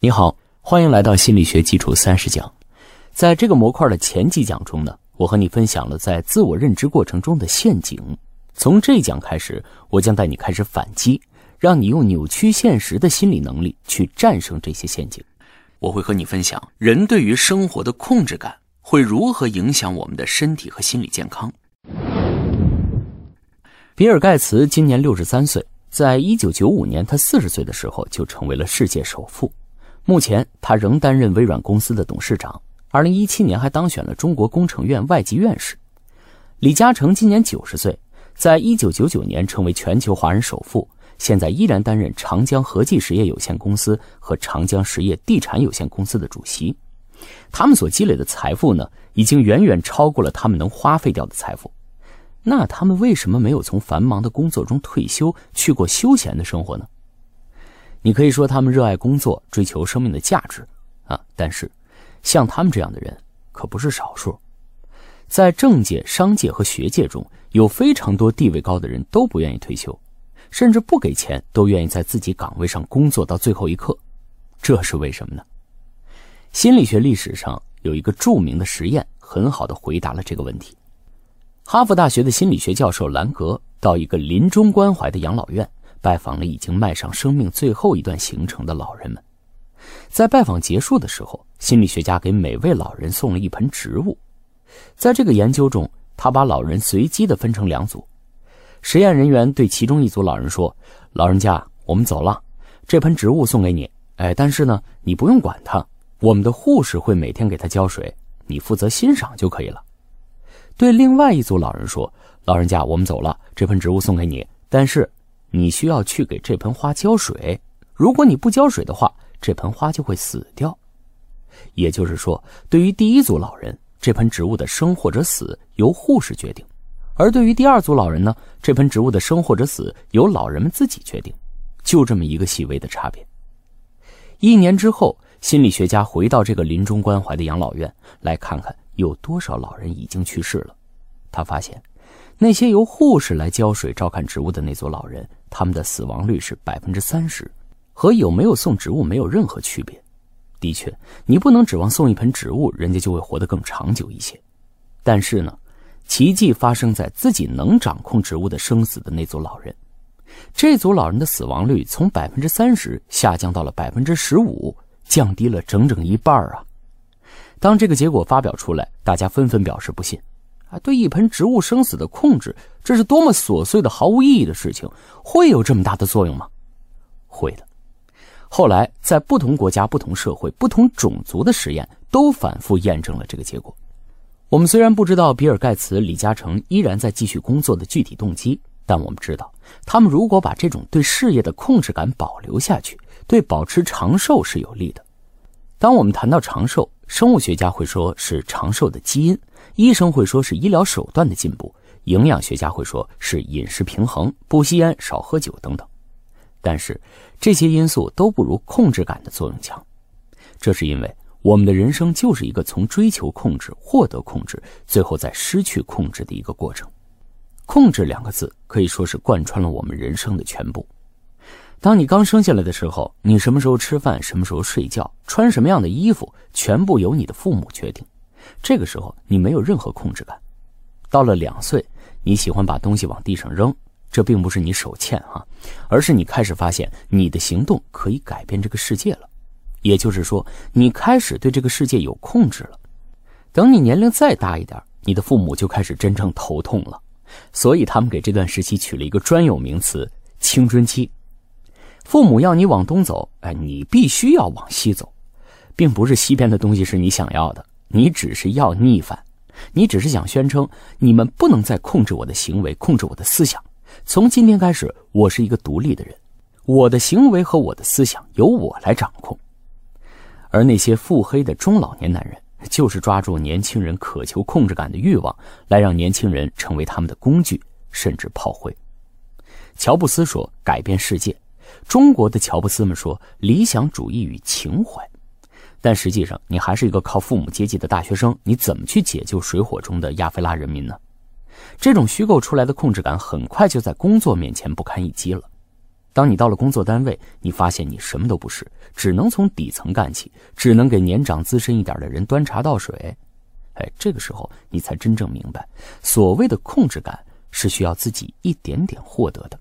你好，欢迎来到心理学基础三十讲。在这个模块的前几讲中呢，我和你分享了在自我认知过程中的陷阱。从这一讲开始，我将带你开始反击，让你用扭曲现实的心理能力去战胜这些陷阱。我会和你分享人对于生活的控制感会如何影响我们的身体和心理健康。比尔·盖茨今年六十三岁，在一九九五年他四十岁的时候就成为了世界首富。目前，他仍担任微软公司的董事长。二零一七年还当选了中国工程院外籍院士。李嘉诚今年九十岁，在一九九九年成为全球华人首富，现在依然担任长江和记实业有限公司和长江实业地产有限公司的主席。他们所积累的财富呢，已经远远超过了他们能花费掉的财富。那他们为什么没有从繁忙的工作中退休，去过休闲的生活呢？你可以说他们热爱工作，追求生命的价值，啊，但是，像他们这样的人可不是少数。在政界、商界和学界中，有非常多地位高的人都不愿意退休，甚至不给钱都愿意在自己岗位上工作到最后一刻。这是为什么呢？心理学历史上有一个著名的实验，很好的回答了这个问题。哈佛大学的心理学教授兰格到一个临终关怀的养老院。拜访了已经迈上生命最后一段行程的老人们，在拜访结束的时候，心理学家给每位老人送了一盆植物。在这个研究中，他把老人随机的分成两组。实验人员对其中一组老人说：“老人家，我们走了，这盆植物送给你。哎，但是呢，你不用管它，我们的护士会每天给它浇水，你负责欣赏就可以了。”对另外一组老人说：“老人家，我们走了，这盆植物送给你，但是。”你需要去给这盆花浇水，如果你不浇水的话，这盆花就会死掉。也就是说，对于第一组老人，这盆植物的生或者死由护士决定；而对于第二组老人呢，这盆植物的生或者死由老人们自己决定。就这么一个细微的差别。一年之后，心理学家回到这个临终关怀的养老院，来看看有多少老人已经去世了。他发现。那些由护士来浇水、照看植物的那组老人，他们的死亡率是百分之三十，和有没有送植物没有任何区别。的确，你不能指望送一盆植物，人家就会活得更长久一些。但是呢，奇迹发生在自己能掌控植物的生死的那组老人，这组老人的死亡率从百分之三十下降到了百分之十五，降低了整整一半啊！当这个结果发表出来，大家纷纷表示不信。啊，对一盆植物生死的控制，这是多么琐碎的、毫无意义的事情，会有这么大的作用吗？会的。后来，在不同国家、不同社会、不同种族的实验，都反复验证了这个结果。我们虽然不知道比尔·盖茨、李嘉诚依然在继续工作的具体动机，但我们知道，他们如果把这种对事业的控制感保留下去，对保持长寿是有利的。当我们谈到长寿，生物学家会说是长寿的基因。医生会说是医疗手段的进步，营养学家会说是饮食平衡、不吸烟、少喝酒等等。但是这些因素都不如控制感的作用强。这是因为我们的人生就是一个从追求控制、获得控制，最后再失去控制的一个过程。控制两个字可以说是贯穿了我们人生的全部。当你刚生下来的时候，你什么时候吃饭、什么时候睡觉、穿什么样的衣服，全部由你的父母决定。这个时候你没有任何控制感，到了两岁，你喜欢把东西往地上扔，这并不是你手欠哈，而是你开始发现你的行动可以改变这个世界了，也就是说，你开始对这个世界有控制了。等你年龄再大一点，你的父母就开始真正头痛了，所以他们给这段时期取了一个专有名词——青春期。父母要你往东走，哎，你必须要往西走，并不是西边的东西是你想要的。你只是要逆反，你只是想宣称你们不能再控制我的行为，控制我的思想。从今天开始，我是一个独立的人，我的行为和我的思想由我来掌控。而那些腹黑的中老年男人，就是抓住年轻人渴求控制感的欲望，来让年轻人成为他们的工具，甚至炮灰。乔布斯说：“改变世界。”中国的乔布斯们说：“理想主义与情怀。”但实际上，你还是一个靠父母接济的大学生，你怎么去解救水火中的亚非拉人民呢？这种虚构出来的控制感，很快就在工作面前不堪一击了。当你到了工作单位，你发现你什么都不是，只能从底层干起，只能给年长资深一点的人端茶倒水。哎，这个时候你才真正明白，所谓的控制感是需要自己一点点获得的。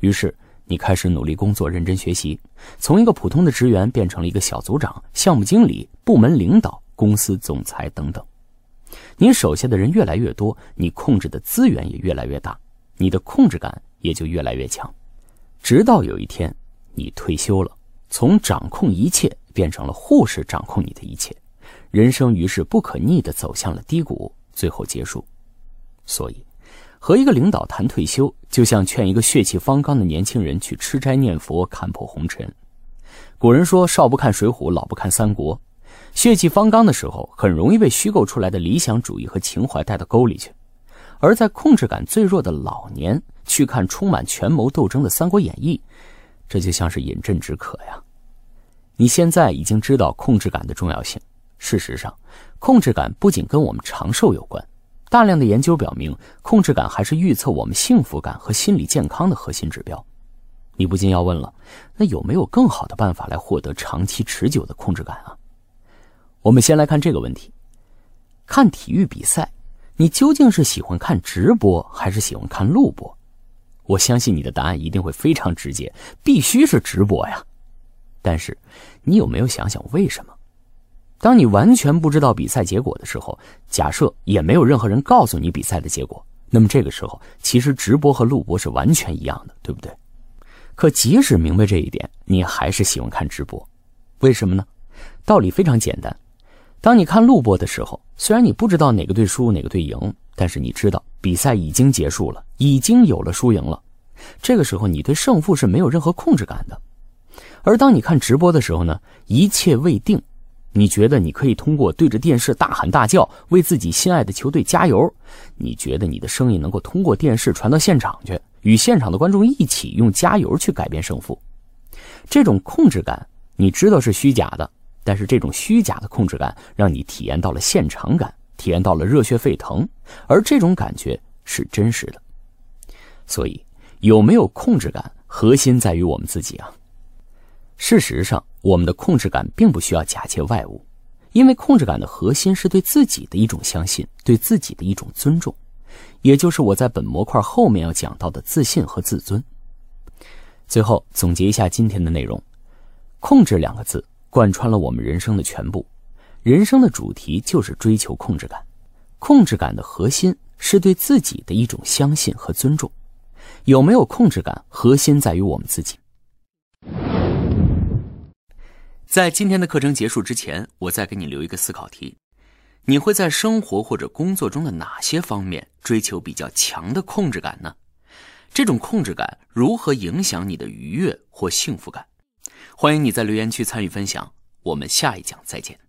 于是你开始努力工作，认真学习，从一个普通的职员变成了一个小组长、项目经理、部门领导、公司总裁等等。你手下的人越来越多，你控制的资源也越来越大，你的控制感也就越来越强。直到有一天，你退休了，从掌控一切变成了护士掌控你的一切。人生于是不可逆的走向了低谷，最后结束。所以，和一个领导谈退休，就像劝一个血气方刚的年轻人去吃斋念佛，看破红尘。古人说：“少不看水浒，老不看三国。”血气方刚的时候，很容易被虚构出来的理想主义和情怀带到沟里去；而在控制感最弱的老年，去看充满权谋斗争的《三国演义》，这就像是饮鸩止渴呀。你现在已经知道控制感的重要性。事实上，控制感不仅跟我们长寿有关，大量的研究表明，控制感还是预测我们幸福感和心理健康的核心指标。你不禁要问了，那有没有更好的办法来获得长期持久的控制感啊？我们先来看这个问题：看体育比赛，你究竟是喜欢看直播还是喜欢看录播？我相信你的答案一定会非常直接，必须是直播呀。但是，你有没有想想为什么？当你完全不知道比赛结果的时候，假设也没有任何人告诉你比赛的结果，那么这个时候其实直播和录播是完全一样的，对不对？可即使明白这一点，你还是喜欢看直播，为什么呢？道理非常简单，当你看录播的时候，虽然你不知道哪个队输哪个队赢，但是你知道比赛已经结束了，已经有了输赢了，这个时候你对胜负是没有任何控制感的。而当你看直播的时候呢，一切未定。你觉得你可以通过对着电视大喊大叫为自己心爱的球队加油？你觉得你的声音能够通过电视传到现场去，与现场的观众一起用加油去改变胜负？这种控制感你知道是虚假的，但是这种虚假的控制感让你体验到了现场感，体验到了热血沸腾，而这种感觉是真实的。所以，有没有控制感，核心在于我们自己啊。事实上，我们的控制感并不需要假借外物，因为控制感的核心是对自己的一种相信，对自己的一种尊重，也就是我在本模块后面要讲到的自信和自尊。最后总结一下今天的内容：控制两个字贯穿了我们人生的全部，人生的主题就是追求控制感。控制感的核心是对自己的一种相信和尊重。有没有控制感，核心在于我们自己。在今天的课程结束之前，我再给你留一个思考题：你会在生活或者工作中的哪些方面追求比较强的控制感呢？这种控制感如何影响你的愉悦或幸福感？欢迎你在留言区参与分享。我们下一讲再见。